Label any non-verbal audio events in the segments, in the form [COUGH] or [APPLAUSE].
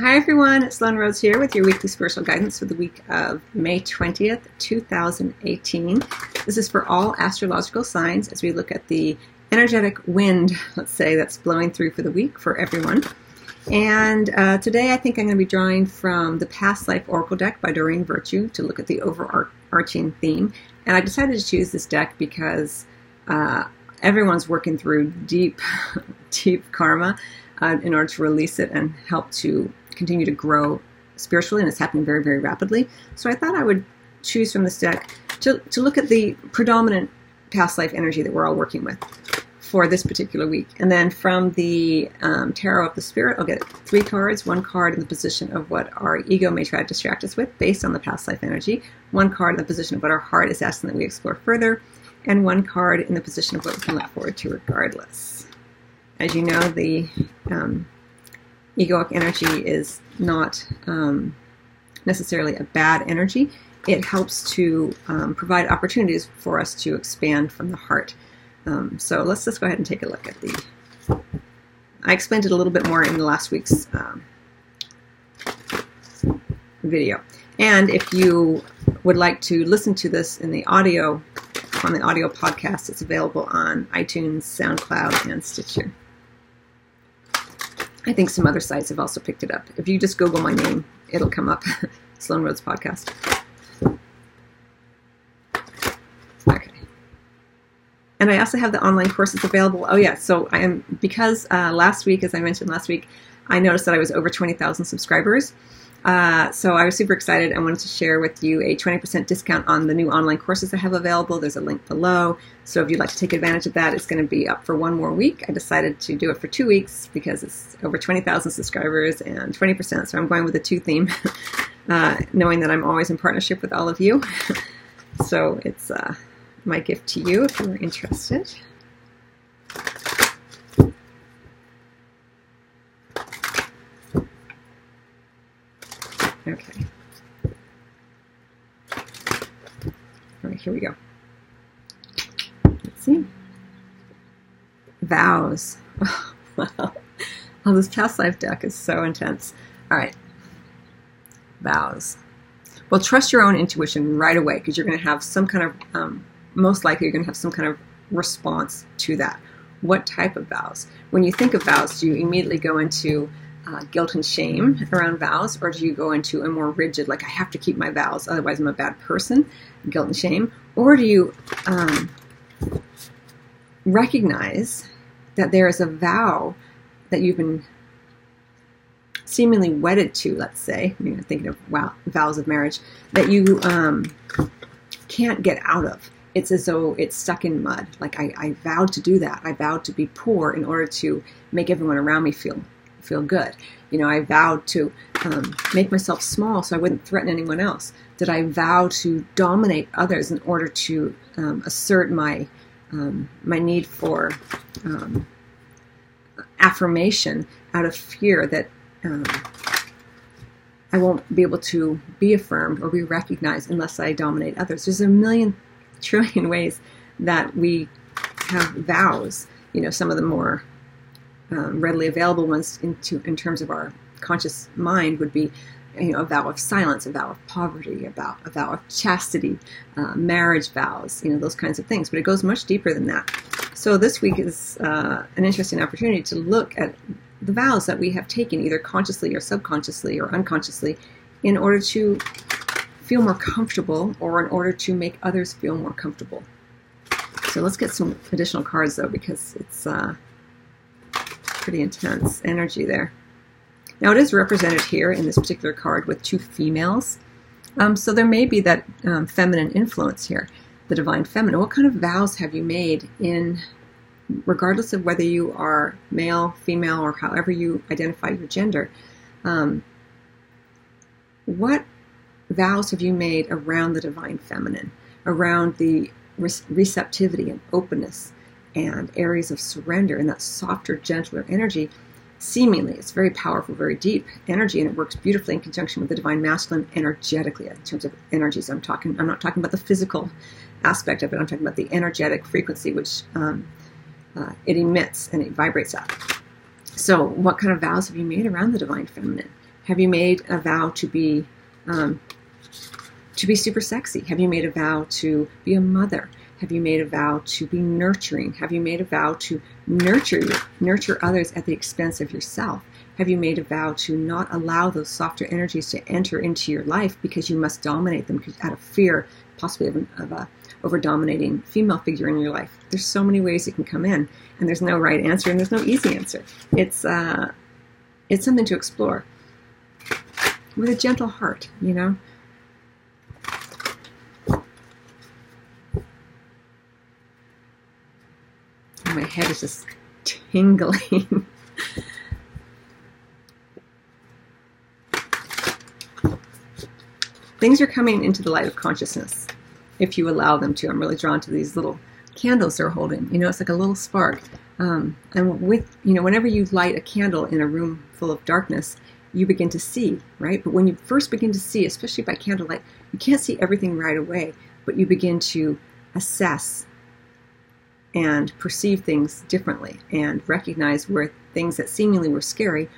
Hi everyone, it's Sloan Rose here with your weekly spiritual guidance for the week of May 20th, 2018. This is for all astrological signs as we look at the energetic wind, let's say, that's blowing through for the week for everyone. And uh, today I think I'm going to be drawing from the Past Life Oracle deck by Doreen Virtue to look at the overarching theme. And I decided to choose this deck because uh, everyone's working through deep, [LAUGHS] deep karma uh, in order to release it and help to continue to grow spiritually, and it's happening very, very rapidly. So I thought I would choose from this deck to, to look at the predominant past life energy that we're all working with for this particular week. And then from the um, Tarot of the Spirit, I'll get three cards, one card in the position of what our ego may try to distract us with based on the past life energy, one card in the position of what our heart is asking that we explore further, and one card in the position of what we can look forward to regardless. As you know, the um, egoic energy is not um, necessarily a bad energy. It helps to um, provide opportunities for us to expand from the heart. Um, so let's just go ahead and take a look at the. I explained it a little bit more in the last week's um, video. And if you would like to listen to this in the audio, on the audio podcast, it's available on iTunes, SoundCloud, and Stitcher. I think some other sites have also picked it up. If you just Google my name, it'll come up. [LAUGHS] Sloan Rose Podcast. And I also have the online courses available. Oh yeah, so I am because uh, last week, as I mentioned last week, I noticed that I was over twenty thousand subscribers. Uh, so I was super excited. I wanted to share with you a 20% discount on the new online courses I have available. There's a link below. So if you'd like to take advantage of that, it's going to be up for one more week. I decided to do it for two weeks because it's over 20,000 subscribers and 20%. So I'm going with the two theme, [LAUGHS] uh, knowing that I'm always in partnership with all of you. [LAUGHS] so it's uh, my gift to you if you're interested. Okay. All right, here we go. Let's see. Vows. [LAUGHS] wow. Oh, this past life deck is so intense. All right. Vows. Well, trust your own intuition right away because you're going to have some kind of, um, most likely, you're going to have some kind of response to that. What type of vows? When you think of vows, do you immediately go into uh, guilt and shame around vows, or do you go into a more rigid, like I have to keep my vows, otherwise I'm a bad person, guilt and shame, or do you um, recognize that there is a vow that you've been seemingly wedded to, let's say, you know, thinking of wow, vows of marriage, that you um, can't get out of. It's as though it's stuck in mud. Like I, I vowed to do that. I vowed to be poor in order to make everyone around me feel feel good. You know, I vowed to um, make myself small so I wouldn't threaten anyone else. Did I vow to dominate others in order to um, assert my um, my need for um, affirmation out of fear that um, I won't be able to be affirmed or be recognized unless I dominate others. There's a million [LAUGHS] trillion ways that we have vows. You know, some of the more um, readily available ones into in terms of our conscious mind would be you know, a vow of silence, a vow of poverty, a vow, a vow of chastity, uh, marriage vows, you know, those kinds of things. But it goes much deeper than that. So this week is uh, an interesting opportunity to look at the vows that we have taken, either consciously or subconsciously or unconsciously, in order to feel more comfortable or in order to make others feel more comfortable. So let's get some additional cards though, because it's uh, pretty intense energy there. Now it is represented here in this particular card with two females. Um, so there may be that um, feminine influence here, the divine feminine. What kind of vows have you made in, regardless of whether you are male, female, or however you identify your gender? Um, what vows have you made around the divine feminine, around the receptivity and openness and areas of surrender and that softer, gentler energy, seemingly it's very powerful, very deep energy, and it works beautifully in conjunction with the divine masculine energetically in terms of energies. I'm talking. I'm not talking about the physical aspect of it. I'm talking about the energetic frequency which um, uh, it emits and it vibrates at. So, what kind of vows have you made around the divine feminine? Have you made a vow to be um, to be super sexy? Have you made a vow to be a mother? Have you made a vow to be nurturing? Have you made a vow to nurture you, nurture others at the expense of yourself? Have you made a vow to not allow those softer energies to enter into your life because you must dominate them out of fear, possibly of, of a over dominating female figure in your life? There's so many ways it can come in, and there's no right answer and there's no easy answer. It's uh, it's something to explore with a gentle heart, you know. My head is just tingling. [LAUGHS] Things are coming into the light of consciousness if you allow them to. I'm really drawn to these little candles they're holding. You know, it's like a little spark. Um, and with, you know, whenever you light a candle in a room full of darkness, you begin to see, right? But when you first begin to see, especially by candlelight, you can't see everything right away, but you begin to assess and perceive things differently and recognize where things that seemingly were scary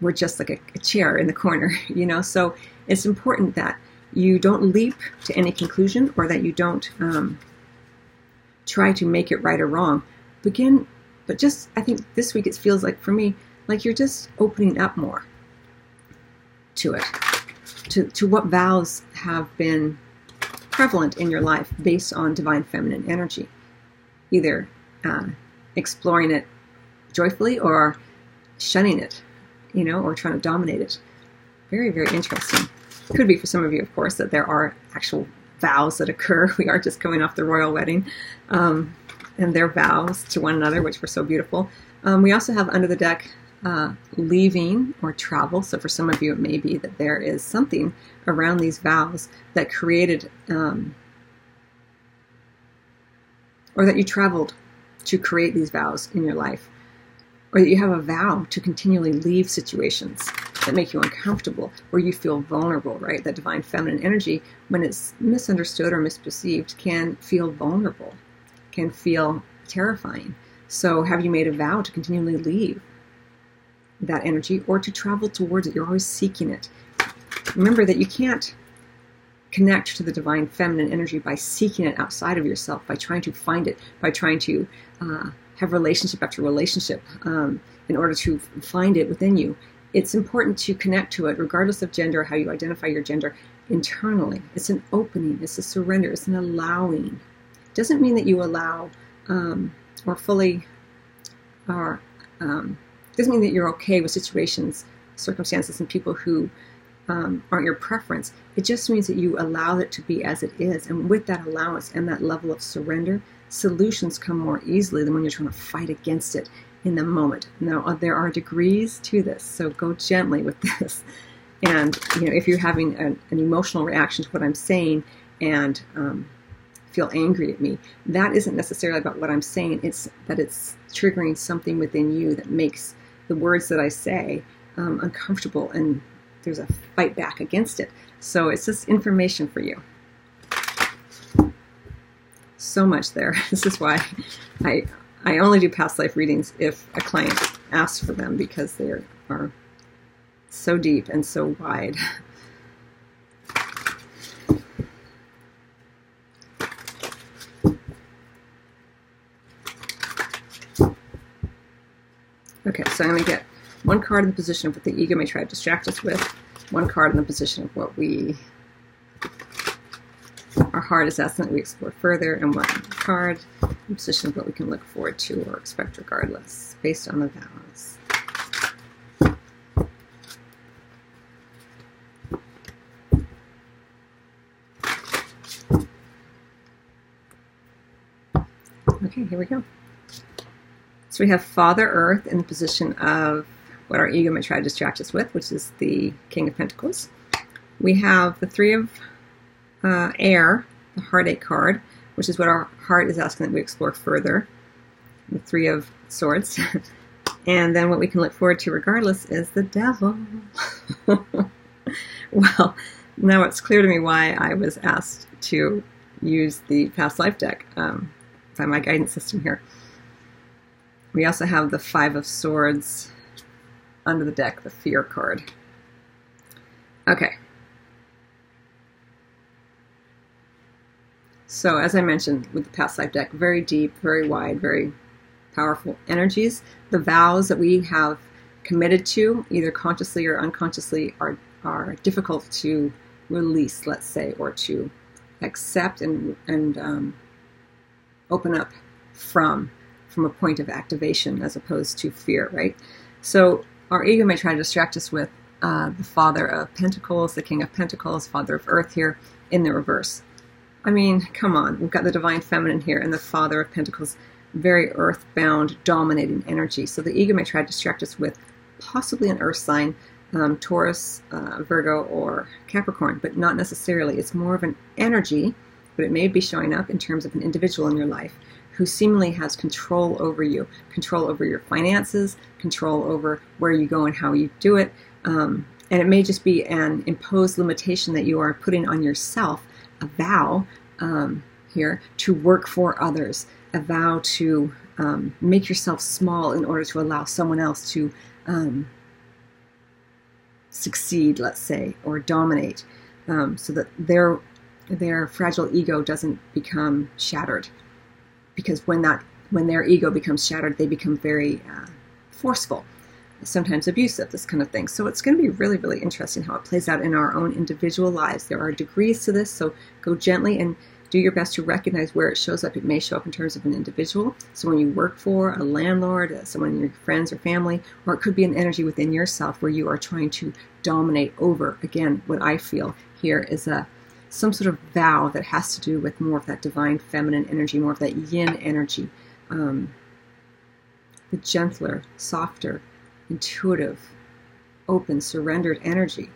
were just like a, a chair in the corner, [LAUGHS] you know? So it's important that you don't leap to any conclusion or that you don't um, try to make it right or wrong. Begin, but just, I think this week it feels like for me, like you're just opening up more to it, to, to what vows have been prevalent in your life based on divine feminine energy either uh, exploring it joyfully or shunning it, you know, or trying to dominate it. Very, very interesting. Could be for some of you, of course, that there are actual vows that occur. [LAUGHS] We aren't just coming off the royal wedding, um, and their vows to one another, which were so beautiful. Um, we also have under the deck uh, leaving or travel. So for some of you, it may be that there is something around these vows that created um, or that you traveled to create these vows in your life, or that you have a vow to continually leave situations that make you uncomfortable, where you feel vulnerable, right? That divine feminine energy, when it's misunderstood or misperceived, can feel vulnerable, can feel terrifying. So, have you made a vow to continually leave that energy or to travel towards it? You're always seeking it. Remember that you can't connect to the divine feminine energy by seeking it outside of yourself, by trying to find it, by trying to uh, have relationship after relationship um, in order to find it within you. It's important to connect to it, regardless of gender, how you identify your gender internally. It's an opening, it's a surrender, it's an allowing. It doesn't mean that you allow um, or fully, or um, doesn't mean that you're okay with situations, circumstances, and people who um, aren't your preference. It just means that you allow it to be as it is. And with that allowance and that level of surrender, solutions come more easily than when you're trying to fight against it in the moment. Now, uh, there are degrees to this, so go gently with [LAUGHS] this. And you know, if you're having an, an emotional reaction to what I'm saying and um, feel angry at me, that isn't necessarily about what I'm saying. It's that it's triggering something within you that makes the words that I say um, uncomfortable and there's a fight back against it. So it's just information for you. So much there. [LAUGHS] This is why I I only do past life readings if a client asks for them because they are so deep and so wide. [LAUGHS] Okay, so I'm going to get one card in the position of what the ego may try to distract us with, one card in the position of what we our heart is asking that we explore further, and one card in the position of what we can look forward to or expect regardless, based on the vows. Okay, here we go. So we have Father Earth in the position of what our ego may try to distract us with, which is the King of Pentacles. We have the Three of uh, Air, the Heartache card, which is what our heart is asking that we explore further. The Three of Swords. [LAUGHS] and then what we can look forward to regardless is the Devil. [LAUGHS] well, now it's clear to me why I was asked to use the past life deck um, by my guidance system here. We also have the Five of Swords under the deck, the fear card. Okay. So, as I mentioned with the past life deck, very deep, very wide, very powerful energies. The vows that we have committed to, either consciously or unconsciously, are, are difficult to release, let's say, or to accept and, and um, open up from from a point of activation as opposed to fear, right? So our ego may try to distract us with uh, the Father of Pentacles, the King of Pentacles, Father of Earth here in the reverse. I mean, come on, we've got the Divine Feminine here and the Father of Pentacles, very earthbound, dominating energy. So the ego may try to distract us with possibly an earth sign, um, Taurus, uh, Virgo, or Capricorn, but not necessarily. It's more of an energy, but it may be showing up in terms of an individual in your life who seemingly has control over you, control over your finances, control over where you go and how you do it. Um, and it may just be an imposed limitation that you are putting on yourself, a vow um, here to work for others, a vow to um, make yourself small in order to allow someone else to um, succeed, let's say, or dominate, um, so that their their fragile ego doesn't become shattered. Because when that when their ego becomes shattered, they become very uh, forceful, sometimes abusive, this kind of thing. So it's going to be really, really interesting how it plays out in our own individual lives. There are degrees to this, so go gently and do your best to recognize where it shows up. It may show up in terms of an individual, someone you work for, a landlord, uh, someone your friends or family, or it could be an energy within yourself where you are trying to dominate over. Again, what I feel here is a some sort of vow that has to do with more of that divine feminine energy, more of that yin energy, um, the gentler, softer, intuitive, open, surrendered energy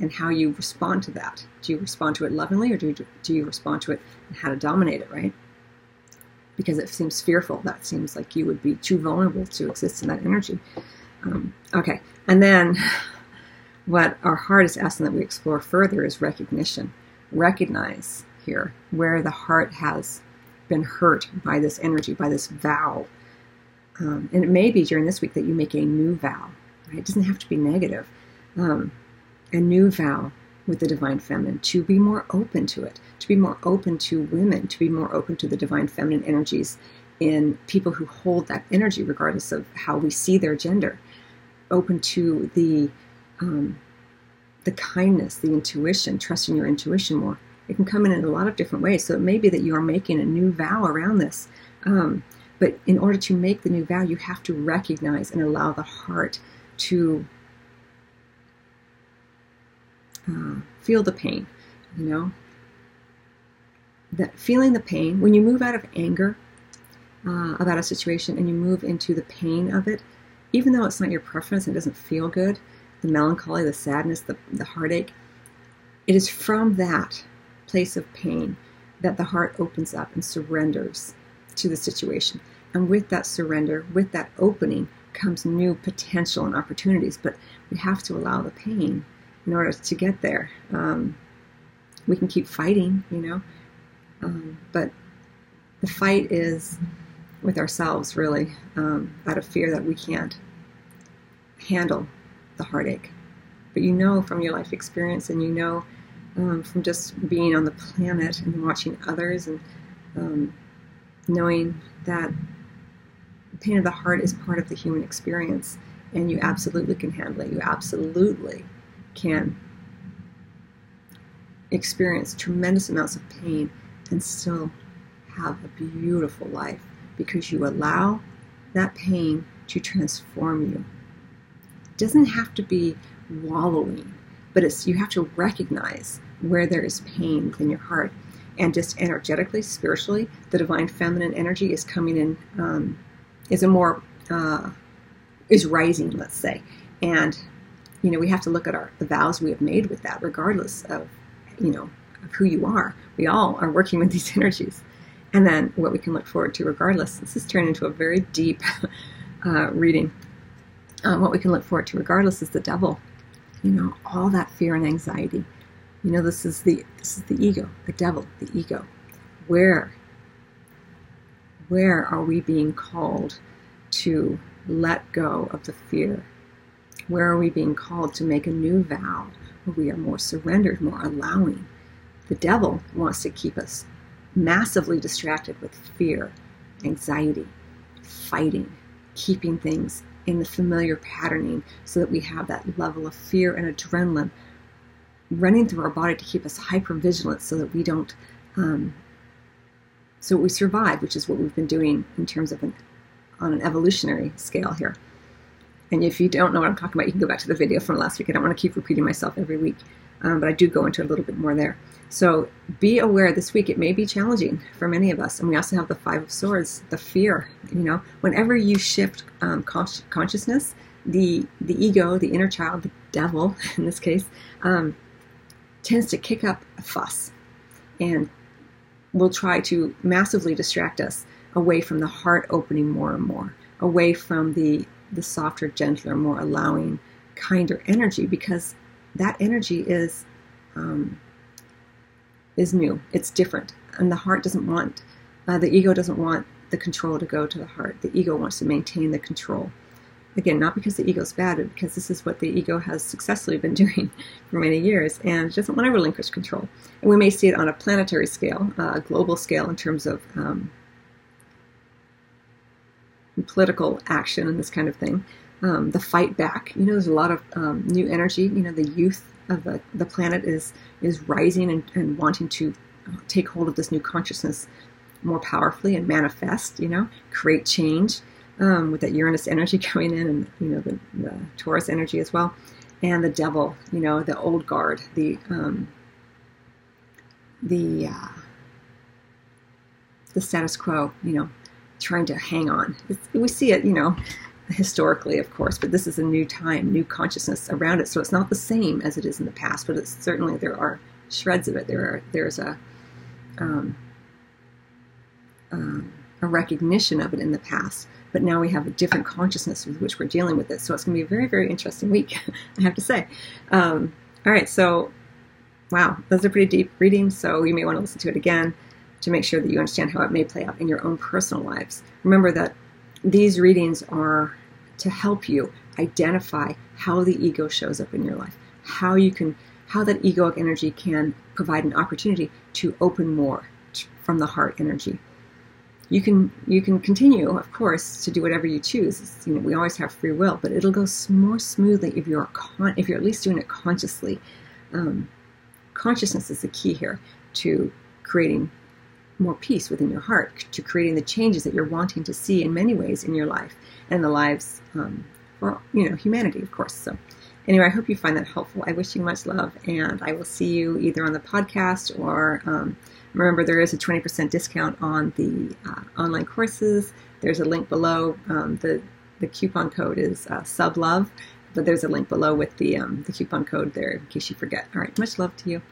and how you respond to that. Do you respond to it lovingly or do you, do you respond to it and how to dominate it, right? Because it seems fearful. That seems like you would be too vulnerable to exist in that energy. Um, okay, and then [SIGHS] what our heart is asking that we explore further is recognition. Recognize here where the heart has been hurt by this energy, by this vow. Um, and it may be during this week that you make a new vow. Right? It doesn't have to be negative. Um, a new vow with the divine feminine, to be more open to it, to be more open to women, to be more open to the divine feminine energies in people who hold that energy, regardless of how we see their gender, open to the um, the kindness, the intuition, trusting your intuition more. It can come in in a lot of different ways. So it may be that you are making a new vow around this. Um, but in order to make the new vow, you have to recognize and allow the heart to uh, feel the pain, you know. That feeling the pain, when you move out of anger uh, about a situation and you move into the pain of it, even though it's not your preference, it doesn't feel good, the melancholy, the sadness, the, the heartache, it is from that place of pain that the heart opens up and surrenders to the situation. And with that surrender, with that opening, comes new potential and opportunities. But we have to allow the pain in order to get there. Um, we can keep fighting, you know, um, but the fight is with ourselves, really, um, out of fear that we can't handle the heartache. But you know from your life experience, and you know um, from just being on the planet and watching others, and um, knowing that pain of the heart is part of the human experience, and you absolutely can handle it. You absolutely can experience tremendous amounts of pain and still have a beautiful life because you allow that pain to transform you. Doesn't have to be wallowing, but it's you have to recognize where there is pain within your heart. And just energetically, spiritually, the divine feminine energy is coming in, um, is a more, uh, is rising, let's say. And you know, we have to look at our the vows we have made with that, regardless of, you know, of who you are. We all are working with these [LAUGHS] energies. And then what we can look forward to, regardless. This has turned into a very deep [LAUGHS] uh, reading. Um, what we can look forward to, regardless, is the devil. You know, all that fear and anxiety. You know, this is the this is the ego, the devil, the ego. Where, where are we being called to let go of the fear Where are we being called to make a new vow where we are more surrendered, more allowing? The devil wants to keep us massively distracted with fear, anxiety, fighting, keeping things in the familiar patterning so that we have that level of fear and adrenaline running through our body to keep us hyper vigilant so that we don't um, so we survive which is what we've been doing in terms of an on an evolutionary scale here and if you don't know what i'm talking about you can go back to the video from last week i don't want to keep repeating myself every week. Um, but i do go into a little bit more there. So be aware this week it may be challenging for many of us and we also have the five of swords the fear you know? Whenever you shift um, consciousness the the ego the inner child the devil [LAUGHS] in this case um, tends to kick up a fuss and will try to massively distract us away from the heart opening more and more, away from the, the softer, gentler, more allowing, kinder energy, because that energy is um, is new. It's different, and the heart doesn't want, uh, the ego doesn't want the control to go to the heart. The ego wants to maintain the control. Again, not because the ego's bad, but because this is what the ego has successfully been [LAUGHS] doing for many years and doesn't want to relinquish control. And we may see it on a planetary scale, uh, a global scale in terms of um, political action and this kind of thing. Um, the fight back, you know, there's a lot of um, new energy. You know, the youth of the, the planet is is rising and, and wanting to take hold of this new consciousness more powerfully and manifest. You know, create change um, with that Uranus energy [LAUGHS] coming in, and you know the, the, Taurus energy as well, and the Devil, you know the old guard, the um, the uh, the status quo, you know, trying to hang on. It's, we see it, you know, historically, of course, but this is a new time, new consciousness around it. So it's not the same as it is in the past, but it's certainly there are shreds of it. There are there's a um, um, a recognition of it in the past, but now we have a different consciousness with which we're dealing with it. So it's going to be a very, very interesting week, [LAUGHS] I have to say. Um, all right, so wow, those are pretty deep readings, so you may want to listen to it again to make sure that you understand how it may play out in your own personal lives. Remember that these readings are to help you identify how the ego shows up in your life, how you can, how that egoic energy can provide an opportunity to open more from the heart energy you can you can continue, of course, to do whatever you choose. You know, we always have free will, but it'll go more smoothly if you're con- if you're at least doing it consciously. Um, consciousness is the key here to creating more peace within your heart, to creating the changes that you're wanting to see in many ways in your life and the lives um, for you know humanity, of course. So. Anyway, I hope you find that helpful. I wish you much love, and I will see you either on the podcast or um, Remember, there is a 20% discount on the uh, online courses. There's a link below. Um, the, the coupon code is uh, sublove, but there's a link below with the, um, the coupon code there in case you forget. All right, much love to you.